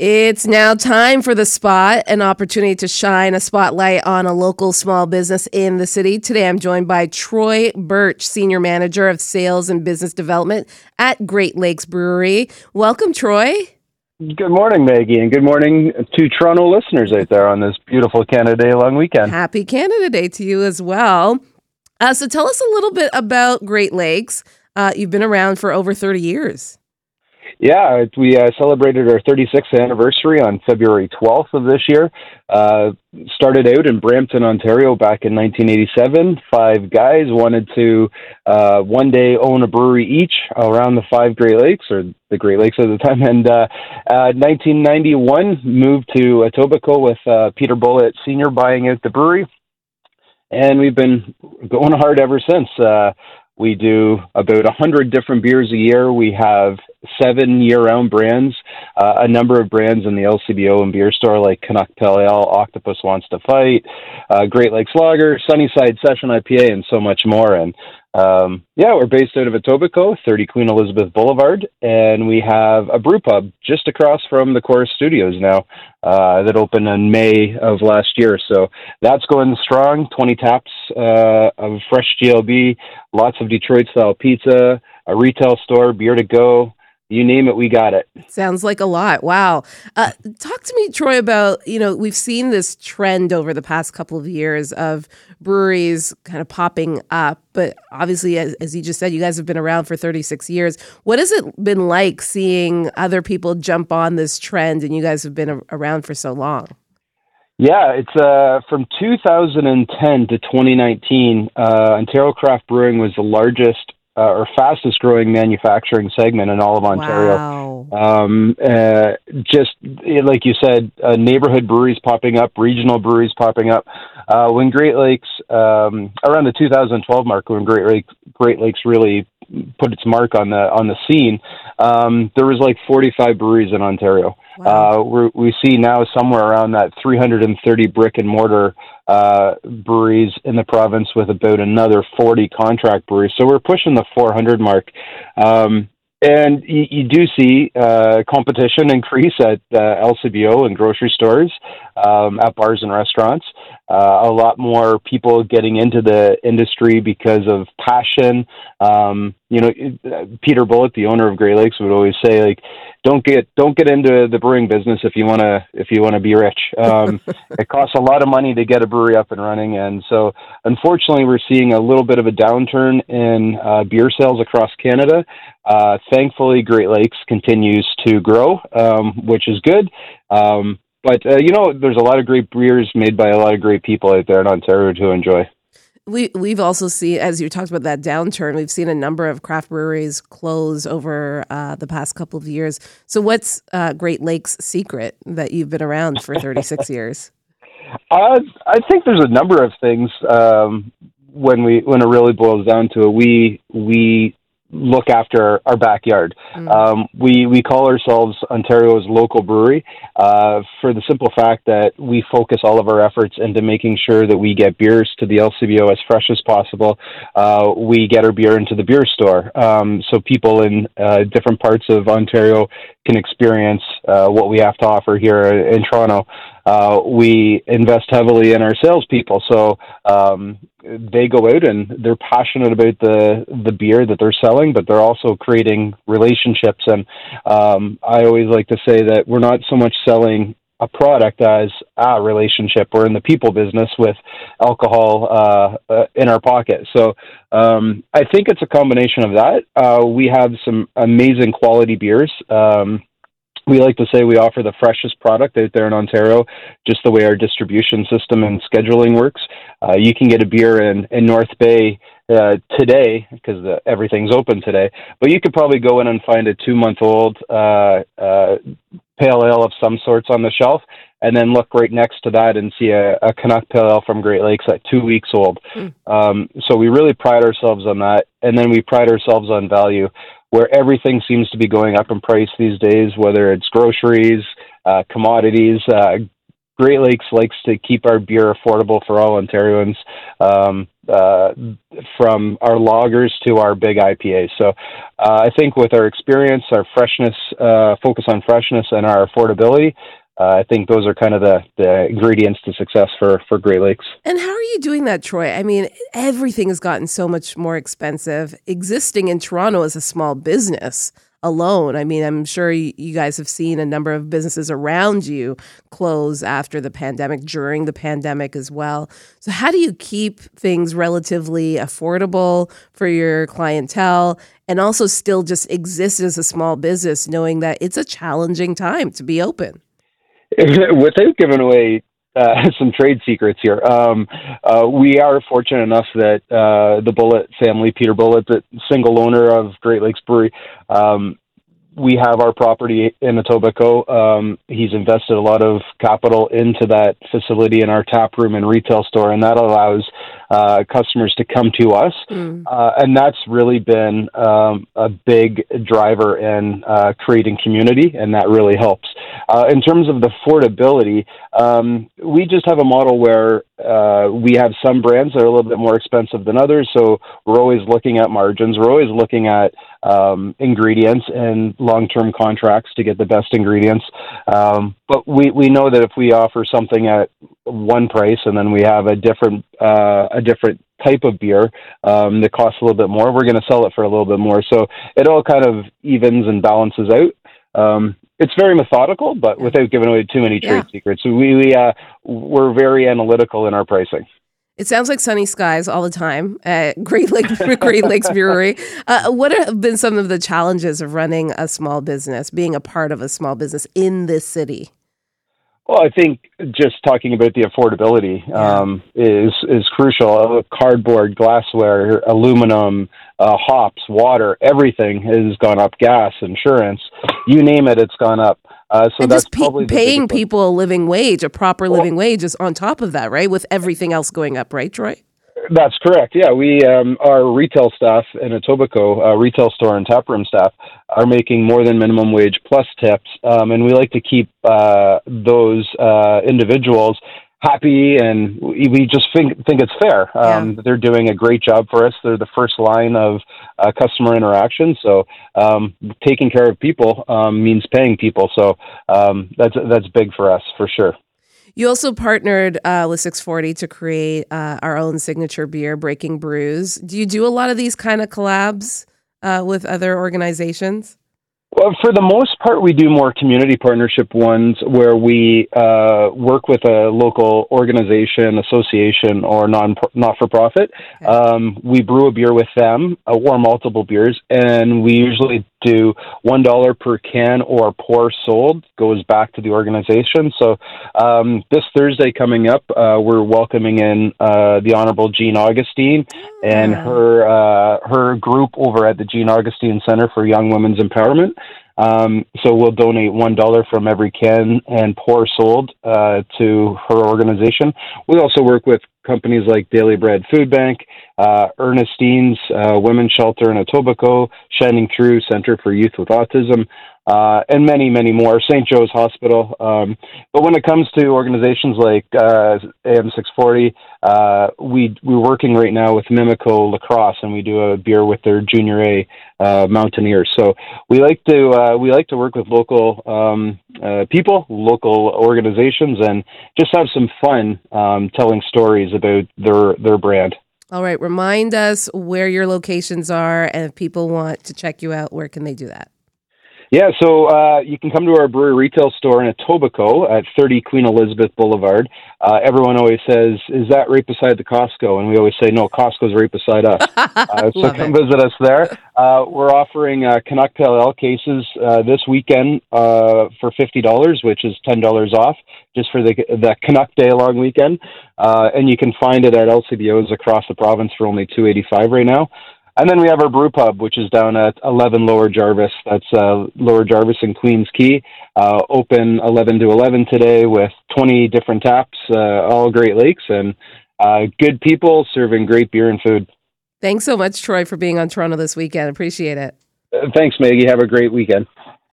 It's now time for the spot, an opportunity to shine a spotlight on a local small business in the city. Today I'm joined by Troy Burtch, Senior Manager of Sales and Business Development at Great Lakes Brewery. Welcome, Troy. Good morning, Maggie, and good morning to Toronto listeners out there on this beautiful Canada Day long weekend. Happy Canada Day to you as well. Uh, so tell us a little bit about Great Lakes. Uh, you've been around for over 30 years. Yeah, we uh, celebrated our 36th anniversary on February 12th of this year. Uh, started out in Brampton, Ontario back in 1987. Five guys wanted to uh, one day own a brewery each around the five Great Lakes, or the Great Lakes at the time. And uh, 1991, uh, moved to Etobicoke with uh, Peter Bulut Sr. buying out the brewery. And we've been going hard ever since. Uh, we do about a hundred different beers a year. We have seven year-round brands, uh, a number of brands in the LCBO and beer store like Canuck Pale Ale, Octopus Wants to Fight, uh, Great Lakes Lager, Sunnyside Session IPA, and so much more. And um, yeah, we're based out of Etobicoke, 30 Queen Elizabeth Boulevard, and we have a brew pub just across from the Corus Studios now uh, that opened in May of last year. So that's going strong. 20 taps uh, of fresh GLB, lots of Detroit style pizza, a retail store, beer to go, you name it, we got it. Sounds like a lot. Wow. Uh, talk to me, Troy, about, you know, we've seen this trend over the past couple of years of breweries kind of popping up. But obviously, as, as you just said, you guys have been around for 36 years. What has it been like seeing other people jump on this trend and you guys have been a- around for so long? Yeah, it's uh, from 2010 to 2019. Uh, Ontario Craft Brewing was the largest uh, or fastest growing manufacturing segment in all of Ontario. Wow. Um, uh, just like you said, uh, neighborhood breweries popping up, regional breweries popping up. Uh, when Great Lakes, um, around the 2012 mark, when Great Lakes, Great Lakes really put its mark on the on the scene, um, there was like 45 breweries in Ontario. Wow. Uh, we see now somewhere around that 330 brick and mortar uh, breweries in the province, with about another 40 contract breweries. So we're pushing the 400 mark. Um, and you, you do see uh, competition increase at uh, LCBO and grocery stores, um, at bars and restaurants. Uh, a lot more people getting into the industry because of passion. Um, you know, Peter Bulut, the owner of Great Lakes, would always say, like, don't get don't get into the brewing business if you want to if you want to be rich. Um, it costs a lot of money to get a brewery up and running, and so unfortunately, we're seeing a little bit of a downturn in uh, beer sales across Canada. Uh, thankfully, Great Lakes continues to grow, um, which is good. Um, but uh, you know, there's a lot of great beers made by a lot of great people out there in Ontario to enjoy. We we've also seen, as you talked about that downturn, we've seen a number of craft breweries close over uh, the past couple of years. So, what's uh, Great Lakes' secret that you've been around for 36 years? Uh, I think there's a number of things. Um, when we when it really boils down to it, we we look after our backyard. Mm. Um, we we call ourselves Ontario's local brewery uh, for the simple fact that we focus all of our efforts into making sure that we get beers to the LCBO as fresh as possible. Uh, we get our beer into the beer store, um, so people in uh, different parts of Ontario can experience uh, what we have to offer here in Toronto. Uh, we invest heavily in our salespeople, so um, they go out and they're passionate about the the beer that they're selling, but they're also creating relationships. And um, I always like to say that we're not so much selling a product as a relationship. We're in the people business with alcohol uh, uh, in our pocket. So um, I think it's a combination of that. Uh, we have some amazing quality beers. Um, we like to say we offer the freshest product out there in Ontario, just the way our distribution system and scheduling works. Uh, you can get a beer in, in North Bay uh, today because everything's open today, but you could probably go in and find a two month old uh, uh, pale ale of some sorts on the shelf, and then look right next to that and see a, a Canuck pale ale from Great Lakes at two weeks old. Mm. Um, so we really pride ourselves on that, and then we pride ourselves on value where everything seems to be going up in price these days, whether it's groceries, uh, commodities. Uh, Great Lakes likes to keep our beer affordable for all Ontarians. Um, uh, from our loggers to our big IPAs. So uh, I think with our experience, our freshness, uh, focus on freshness, and our affordability, uh, I think those are kind of the, the ingredients to success for, for Great Lakes. And how are you doing that, Troy? I mean, everything has gotten so much more expensive. Existing in Toronto as a small business alone, I mean, I'm sure you guys have seen a number of businesses around you close after the pandemic, during the pandemic as well. So, how do you keep things relatively affordable for your clientele and also still just exist as a small business, knowing that it's a challenging time to be open? without giving away uh, some trade secrets here, um, uh, we are fortunate enough that uh, the Bulut family, Peter Bulut, the single owner of Great Lakes Brewery, um, we have our property in Etobicoke. Um, he's invested a lot of capital into that facility in our tap room and retail store, and that allows uh, customers to come to us. Mm. Uh, and that's really been um, a big driver in uh, creating community, and that really helps. Uh, in terms of the affordability, um, we just have a model where uh, we have some brands that are a little bit more expensive than others, so we're always looking at margins. We're always looking at um, ingredients and long-term contracts to get the best ingredients. Um, but we, we know that if we offer something at one price and then we have a different uh, a different type of beer um, that costs a little bit more, we're going to sell it for a little bit more. So it all kind of evens and balances out. Um, it's very methodical, but without giving away too many trade yeah. secrets. We, we uh, we're very analytical in our pricing. It sounds like sunny skies all the time at Great Lakes Great Lakes Brewery. Uh, what have been some of the challenges of running a small business, being a part of a small business in this city? Well, I think just talking about the affordability um, is is crucial. Uh, cardboard, glassware, aluminum, uh, hops, water, everything has gone up. Gas, insurance, you name it, it's gone up. Uh, so and that's probably paying people a living wage, a proper living well, wage, is on top of that, right? With everything else going up, right, Troy? That's correct. Yeah, we um, our retail staff in Etobicoke, uh, retail store and taproom staff, are making more than minimum wage plus tips, um, and we like to keep uh, those uh, individuals happy, and we just think think it's fair. Um, yeah. They're doing a great job for us. They're the first line of uh, customer interaction, so um, taking care of people um, means paying people. So um, that's that's big for us for sure. You also partnered uh, with 640 to create uh, our own signature beer, Breaking Brews. Do you do a lot of these kind of collabs uh, with other organizations? Well, for the most part, we do more community partnership ones where we uh, work with a local organization, association, or non not for profit. Okay. Um, we brew a beer with them, uh, or multiple beers, and we usually do one dollar per can or pour sold goes back to the organization. So um, this Thursday coming up, uh, we're welcoming in uh, the Honorable Jean Augustine and ah. her uh, her group over at the Jean Augustine Center for Young Women's Empowerment. Um, so we'll donate one dollar from every can and pour sold uh, to her organization. We also work with companies like Daily Bread Food Bank, uh, Ernestine's uh, Women's Shelter in Etobicoke, Shining Through Center for Youth with Autism, uh, and many, many more. St. Joe's Hospital. Um, but when it comes to organizations like uh, AM640, uh, we we're working right now with Mimico Lacrosse, and we do a beer with their Junior A uh, Mountaineers. So we like to uh, we like to work with local um, uh, people, local organizations, and just have some fun um, telling stories about their their brand. All right, remind us where your locations are, and if people want to check you out, where can they do that? Yeah, so uh, you can come to our brewery retail store in Etobicoke at 30 Queen Elizabeth Boulevard. Uh, everyone always says, "Is that right beside the Costco?" And we always say, "No, Costco's right beside us." uh, so come it. visit us there. Uh, we're offering uh, Canuck Pale Ale cases uh, this weekend uh, for fifty dollars, which is ten dollars off, just for the the Canuck Day long weekend. Uh, and you can find it at LCBOs across the province for only two eighty five right now. And then we have our brew pub, which is down at 11 Lower Jarvis. That's uh, Lower Jarvis and Queens Quay. Uh, open 11 to 11 today with 20 different taps, uh, all Great Lakes, and uh, good people serving great beer and food. Thanks so much, Troy, for being on Toronto this weekend. Appreciate it. Uh, thanks, Maggie. Have a great weekend.